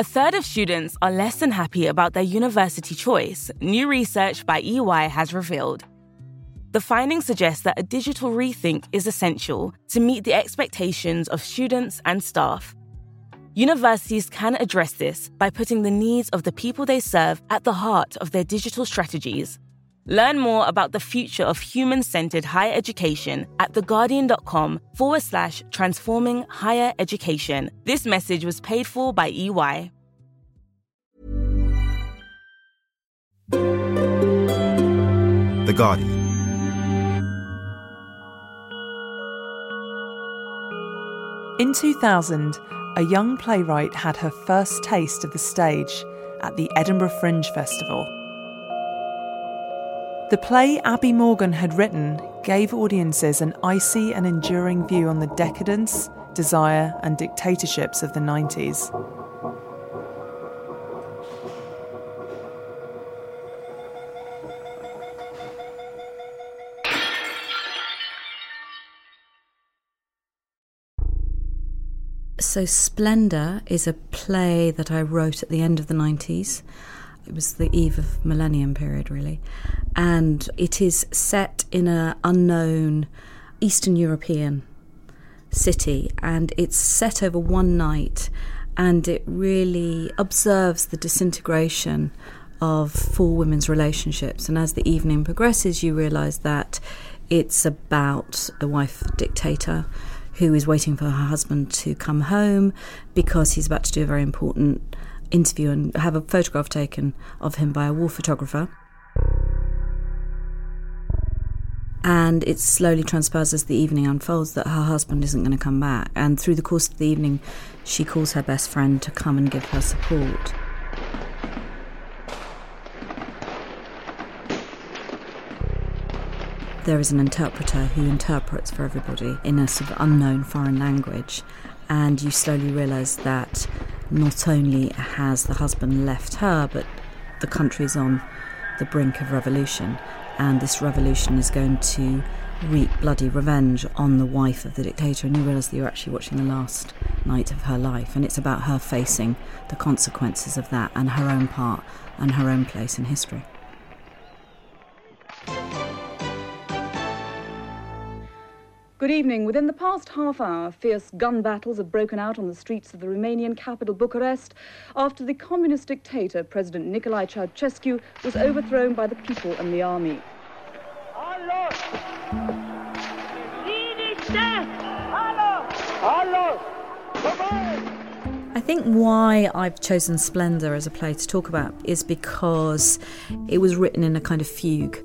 A third of students are less than happy about their university choice, new research by EY has revealed. The findings suggest that a digital rethink is essential to meet the expectations of students and staff. Universities can address this by putting the needs of the people they serve at the heart of their digital strategies. Learn more about the future of human centered higher education at theguardian.com forward slash transforming higher education. This message was paid for by EY. The Guardian. In 2000, a young playwright had her first taste of the stage at the Edinburgh Fringe Festival. The play Abi Morgan had written gave audiences an icy and enduring view on the decadence, desire, and dictatorships of the 90s. So, Splendour is a play that I wrote at the end of the 90s. It was the eve of millennium period, really. And it is set in an unknown Eastern European city, and it's set over one night, and it really observes the disintegration of four women's relationships. And as the evening progresses, you realise that it's about the wife dictator who is waiting for her husband to come home because he's about to do a very important interview and have a photograph taken of him by a war photographer. And it slowly transpires as the evening unfolds that her husband isn't going to come back. And through the course of the evening, she calls her best friend to come and give her support. there is an interpreter who interprets for everybody in a sort of unknown foreign language. And you slowly realise that not only has the husband left her, but the country is on the brink of revolution. And this revolution is going to wreak bloody revenge on the wife of the dictator. And you realise that you're actually watching the last night of her life. And it's about her facing the consequences of that and her own part and her own place in history. Good evening. Within the past half hour, fierce gun battles have broken out on the streets of the Romanian capital, Bucharest, after the communist dictator, President Nicolae Ceausescu, was overthrown by the people and the army. I think why I've chosen Splendour as a play to talk about is because it was written in a kind of fugue.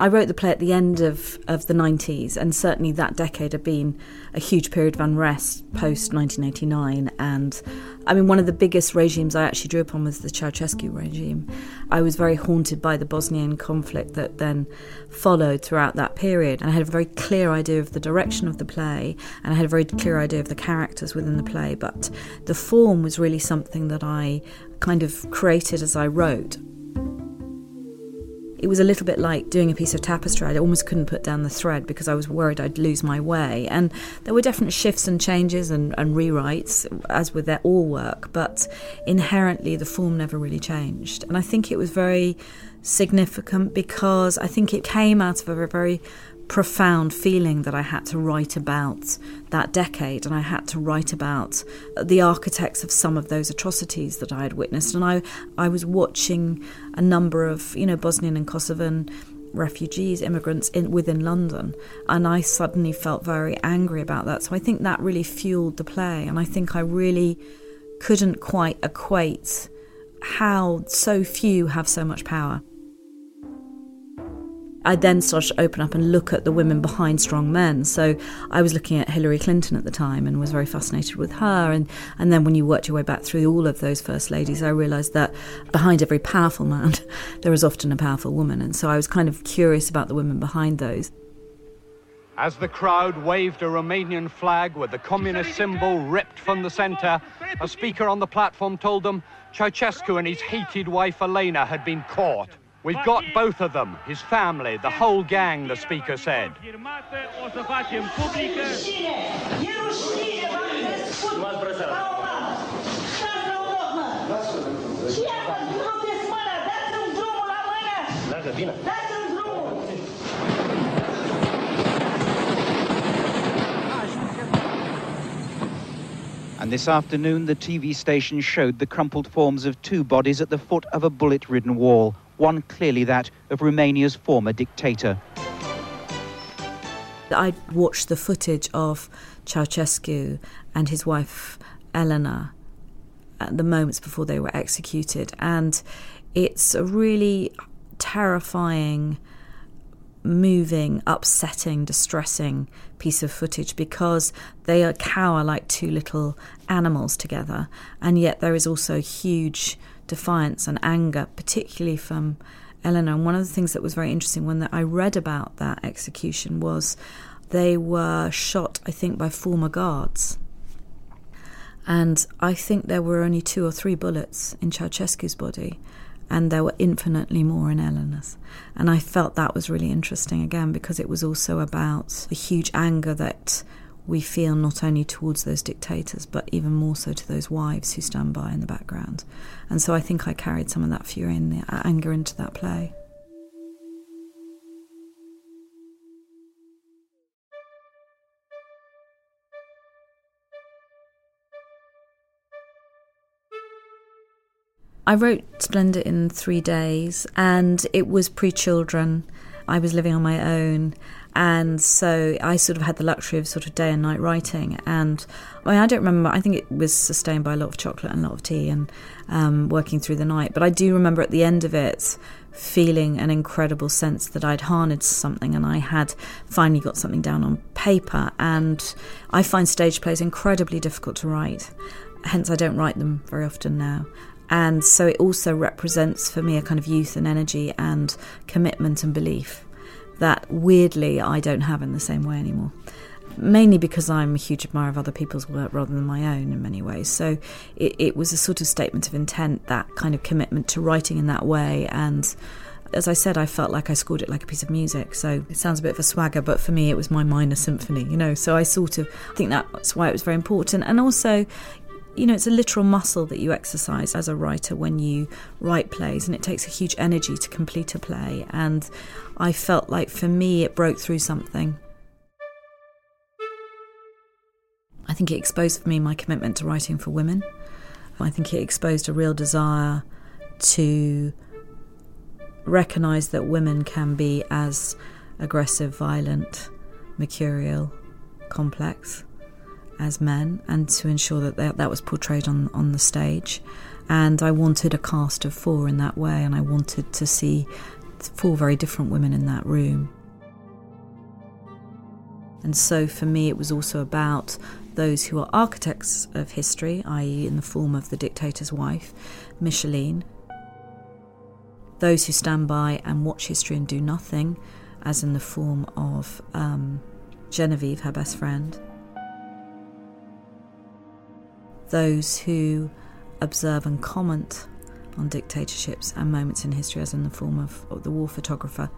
I wrote the play at the end of, of the 90s, and certainly that decade had been a huge period of unrest post 1989. And I mean, one of the biggest regimes I actually drew upon was the Ceausescu regime. I was very haunted by the Bosnian conflict that then followed throughout that period. And I had a very clear idea of the direction of the play, and I had a very clear idea of the characters within the play. But the form was really something that I kind of created as I wrote. It was a little bit like doing a piece of tapestry. I almost couldn't put down the thread because I was worried I'd lose my way. And there were definite shifts and changes and, and rewrites, as with their all work, but inherently the form never really changed. And I think it was very significant because I think it came out of a very profound feeling that I had to write about that decade and I had to write about the architects of some of those atrocities that I had witnessed. And I, I was watching a number of, you know, Bosnian and Kosovan refugees, immigrants in, within London. And I suddenly felt very angry about that. So I think that really fueled the play. And I think I really couldn't quite equate how so few have so much power. I then started to open up and look at the women behind strong men. So I was looking at Hillary Clinton at the time and was very fascinated with her. And, and then when you worked your way back through all of those first ladies, I realised that behind every powerful man, there is often a powerful woman. And so I was kind of curious about the women behind those. As the crowd waved a Romanian flag with the communist symbol ripped from the centre, a speaker on the platform told them Ceausescu and his hated wife Elena had been caught. We've got both of them, his family, the whole gang, the speaker said. And this afternoon, the TV station showed the crumpled forms of two bodies at the foot of a bullet ridden wall, one clearly that of Romania's former dictator. I watched the footage of Ceausescu and his wife Elena at the moments before they were executed, and it's a really terrifying moving, upsetting, distressing piece of footage because they are cower like two little animals together, and yet there is also huge defiance and anger, particularly from Eleanor. And one of the things that was very interesting when I read about that execution was they were shot, I think, by former guards. And I think there were only two or three bullets in Ceausescu's body and there were infinitely more in Eleanor's. And I felt that was really interesting again because it was also about the huge anger that we feel not only towards those dictators but even more so to those wives who stand by in the background. And so I think I carried some of that fury and anger into that play. I wrote Splendour in three days, and it was pre children. I was living on my own, and so I sort of had the luxury of sort of day and night writing. And I, mean, I don't remember, I think it was sustained by a lot of chocolate and a lot of tea and um, working through the night. But I do remember at the end of it feeling an incredible sense that I'd harnessed something and I had finally got something down on paper. And I find stage plays incredibly difficult to write. Hence, I don't write them very often now. And so it also represents for me a kind of youth and energy and commitment and belief that weirdly I don't have in the same way anymore. Mainly because I'm a huge admirer of other people's work rather than my own in many ways. So it, it was a sort of statement of intent, that kind of commitment to writing in that way. And as I said, I felt like I scored it like a piece of music. So it sounds a bit of a swagger, but for me, it was my minor symphony, you know. So I sort of think that's why it was very important. And also, you know, it's a literal muscle that you exercise as a writer when you write plays, and it takes a huge energy to complete a play. And I felt like for me, it broke through something. I think it exposed for me my commitment to writing for women. I think it exposed a real desire to recognise that women can be as aggressive, violent, mercurial, complex as men and to ensure that that, that was portrayed on, on the stage. And I wanted a cast of four in that way, and I wanted to see four very different women in that room. And so for me, it was also about those who are architects of history, i.e., in the form of the dictator's wife, Micheline, those who stand by and watch history and do nothing, as in the form of um, Genevieve, her best friend, those who observe and comment on dictatorships and moments in history, as in the form of, the war photographer,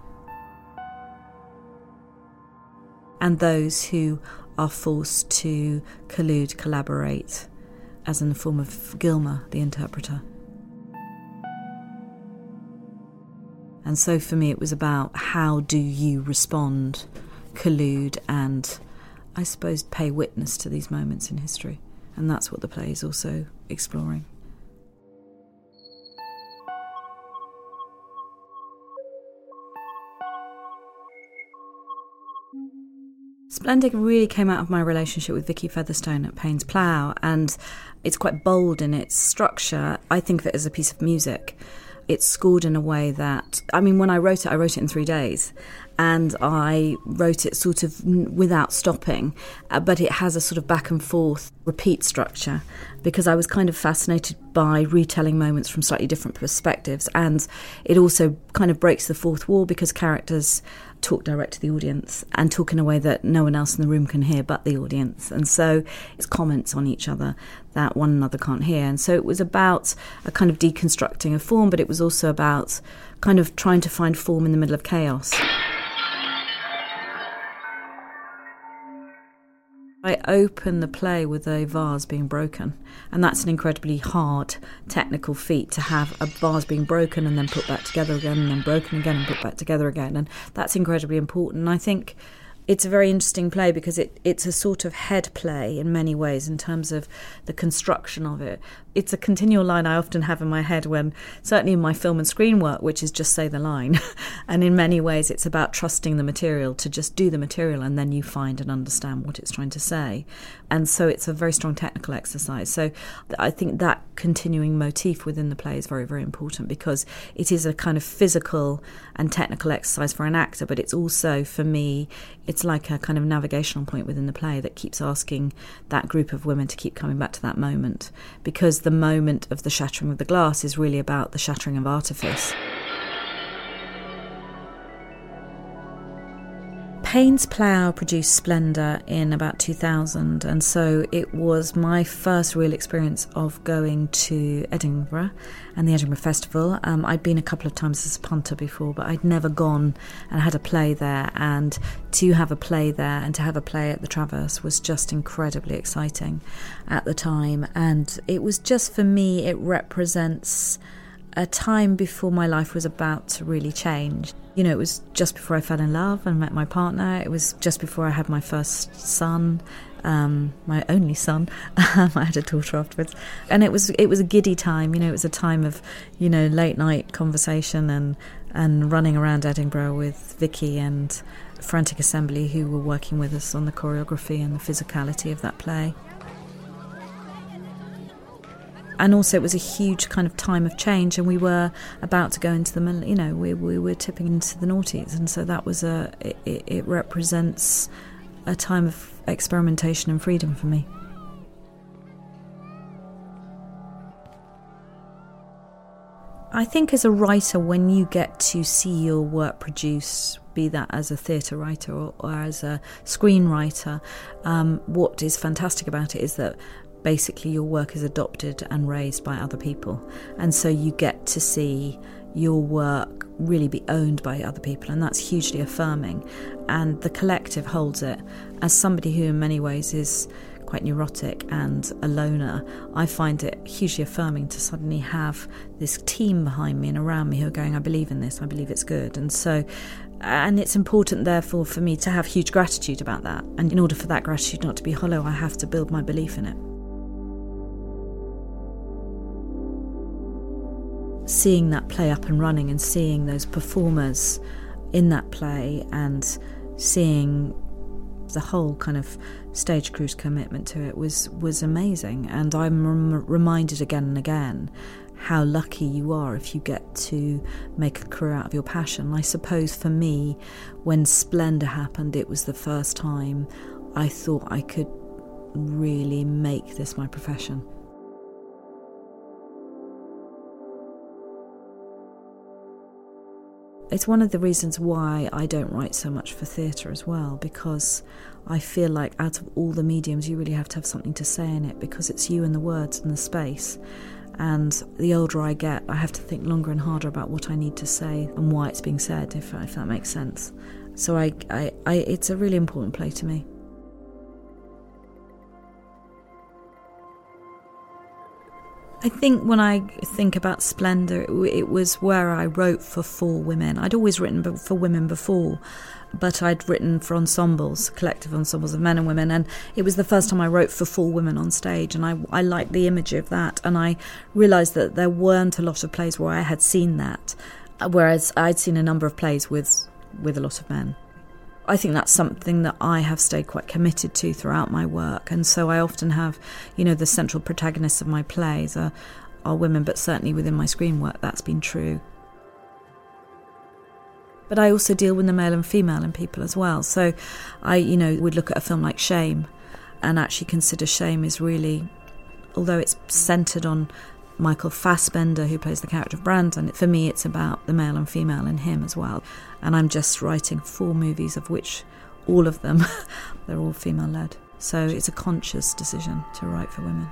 and those who are forced to collude, collaborate, as in the form of Gilma, the interpreter. And so for me, it was about how do you respond, collude, and I suppose pay witness to these moments in history. And that's what the play is also exploring. Splendour really came out of my relationship with Vicky Featherstone at Paines Plough, and it's quite bold in its structure. I think of it as a piece of music. It's scored in a way that, I mean, when I wrote it, I wrote it in three days. And I wrote it sort of without stopping, uh, but it has a sort of back and forth repeat structure because I was kind of fascinated by retelling moments from slightly different perspectives, and it also kind of breaks the fourth wall because characters talk direct to the audience and talk in a way that no one else in the room can hear but the audience. And so it's comments on each other that one another can't hear. And so it was about a kind of deconstructing a form, but it was also about kind of trying to find form in the middle of chaos. I open the play with a vase being broken, and that's an incredibly hard technical feat to have a vase being broken and then put back together again, and then broken again and put back together again, and that's incredibly important. I think it's a very interesting play because it, it's a sort of head play in many ways in terms of the construction of it. It's a continual line I often have in my head when, certainly in my film and screen work, which is just say the line. and in many ways, it's about trusting the material to just do the material and then you find and understand what it's trying to say. And so it's a very strong technical exercise. So I think that continuing motif within the play is very, very important because it is a kind of physical and technical exercise for an actor, but it's also, for me, it's like a kind of navigational point within the play that keeps asking that group of women to keep coming back to that moment because the moment of the shattering of the glass is really about the shattering of artifice. Paines Plough produced Splendour in about 2000, and so it was my first real experience of going to Edinburgh and the Edinburgh Festival. Um, I'd been a couple of times as a punter before, but I'd never gone and had a play there. And to have a play there and to have a play at the Traverse was just incredibly exciting at the time. And it was just for me, it represents a time before my life was about to really change. You know, it was just before I fell in love and met my partner. It was just before I had my first son, um, my only son. I had a daughter afterwards, and it was it was a giddy time. You know, it was a time of you know late night conversation and and running around Edinburgh with Vicky and Frantic Assembly, who were working with us on the choreography and the physicality of that play and also it was a huge kind of time of change and we were about to go into the you know we, we were tipping into the noughties. And so that was a it, it represents a time of experimentation and freedom for me. I think as a writer, when you get to see your work produced, be that as a theatre writer or, or, as a screenwriter, um, what is fantastic about it is that basically your work is adopted and raised by other people. And so you get to see your work really be owned by other people, and that's hugely affirming. And the collective holds it. As somebody who, in many ways, is quite neurotic and a loner, I find it hugely affirming to suddenly have this team behind me and around me who are going, I believe in this, I believe it's good. And so, and it's important, therefore, for me to have huge gratitude about that. And in order for that gratitude not to be hollow, I have to build my belief in it. Seeing that play up and running and seeing those performers in that play and seeing the whole kind of stage crew's commitment to it was was amazing and I'm rem- reminded again and again how lucky you are if you get to make a career out of your passion. I suppose for me when Splendour happened it was the first time I thought I could really make this my profession. It's one of the reasons why I don't write so much for theatre as well, because I feel like out of all the mediums, you really have to have something to say in it because it's you and the words and the space. And the older I get, I have to think longer and harder about what I need to say and why it's being said, if, if that makes sense. So I, I, I, it's a really important play to me. I think when I think about Splendour, it was where I wrote for four women. I'd always written for women before, but I'd written for ensembles, collective ensembles of men and women, and it was the first time I wrote for four women on stage, and I, I liked the image of that, and I realised that there weren't a lot of plays where I had seen that, uh, whereas I'd seen a number of plays with with a lot of men. I think that's something that I have stayed quite committed to throughout my work, and so I often have, you know, the central protagonists of my plays are, are women, but certainly within my screen work that's been true. But I also deal with the male and female in people as well. So I, you know, would look at a film like Shame and actually consider Shame is really, although it's centred on Michael Fassbender, who plays the character of Brandon. For me, it's about the male and female in him as well. And I'm just writing four movies, of which all of them, they're all female led. So it's a conscious decision to write for women.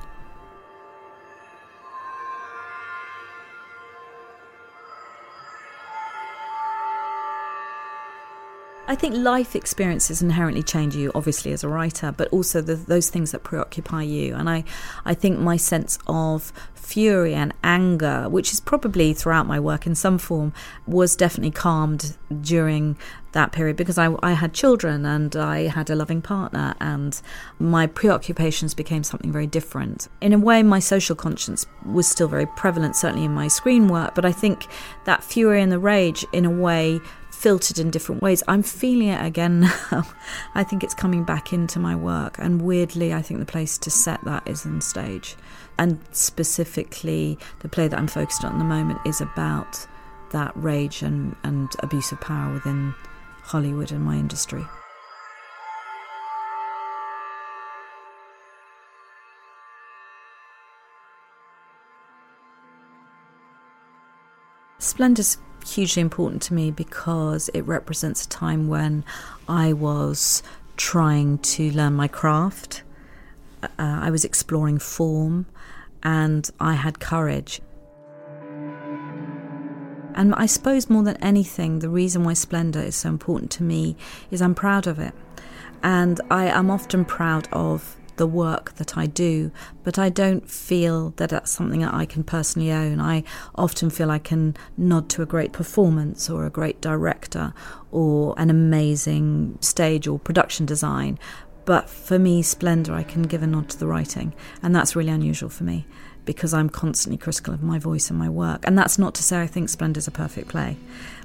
I think life experiences inherently change you, obviously, as a writer, but also the, those things that preoccupy you. And I, I think my sense of fury and anger, which is probably throughout my work in some form, was definitely calmed during that period because I, I had children and I had a loving partner, and my preoccupations became something very different. In a way, my social conscience was still very prevalent, certainly in my screen work, but I think that fury and the rage, in a way, filtered in different ways. I'm feeling it again now. I think it's coming back into my work, and weirdly, I think the place to set that is on stage. And specifically, the play that I'm focused on at the moment is about that rage and, and abuse of power within Hollywood and my industry. Splendour's hugely important to me because it represents a time when I was trying to learn my craft. Uh, I was exploring form and I had courage. And I suppose more than anything, the reason why Splendour is so important to me is I'm proud of it. And I am often proud of the work that I do, but I don't feel that that's something that I can personally own. I often feel I can nod to a great performance or a great director or an amazing stage or production design. But for me, Splendour, I can give a nod to the writing, and that's really unusual for me because I'm constantly critical of my voice and my work. And that's not to say I think Splendour's a perfect play,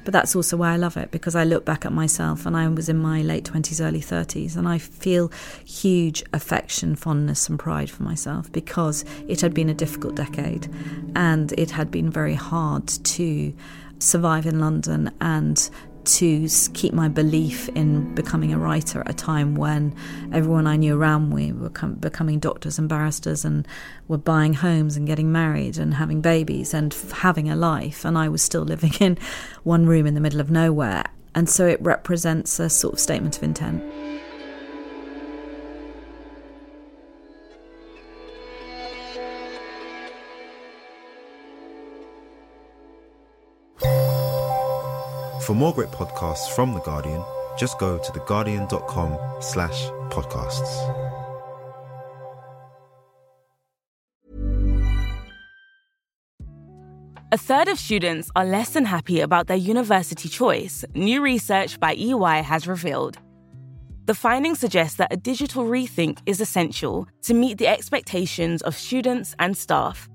but that's also why I love it because I look back at myself and I was in my late 20s, early 30s, and I feel huge affection, fondness, and pride for myself because it had been a difficult decade and it had been very hard to survive in London and to keep my belief in becoming a writer at a time when everyone I knew around me were com- becoming doctors and barristers and were buying homes and getting married and having babies and f- having a life, and I was still living in one room in the middle of nowhere. And so it represents a sort of statement of intent. For more great podcasts from The Guardian, just go to theguardian.com slash podcasts. A third of students are less than happy about their university choice, new research by EY has revealed. The findings suggest that a digital rethink is essential to meet the expectations of students and staff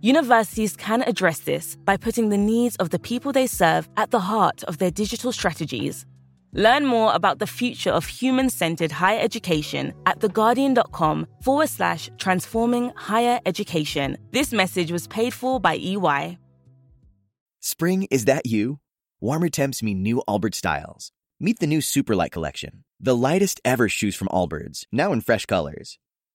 Universities can address this by putting the needs of the people they serve at the heart of their digital strategies. Learn more about the future of human centered higher education at theguardian.com forward slash transforming higher education. This message was paid for by EY. Spring, is that you? Warmer temps mean new Allbirds styles. Meet the new Superlight collection, the lightest ever shoes from Allbirds, now in fresh colors.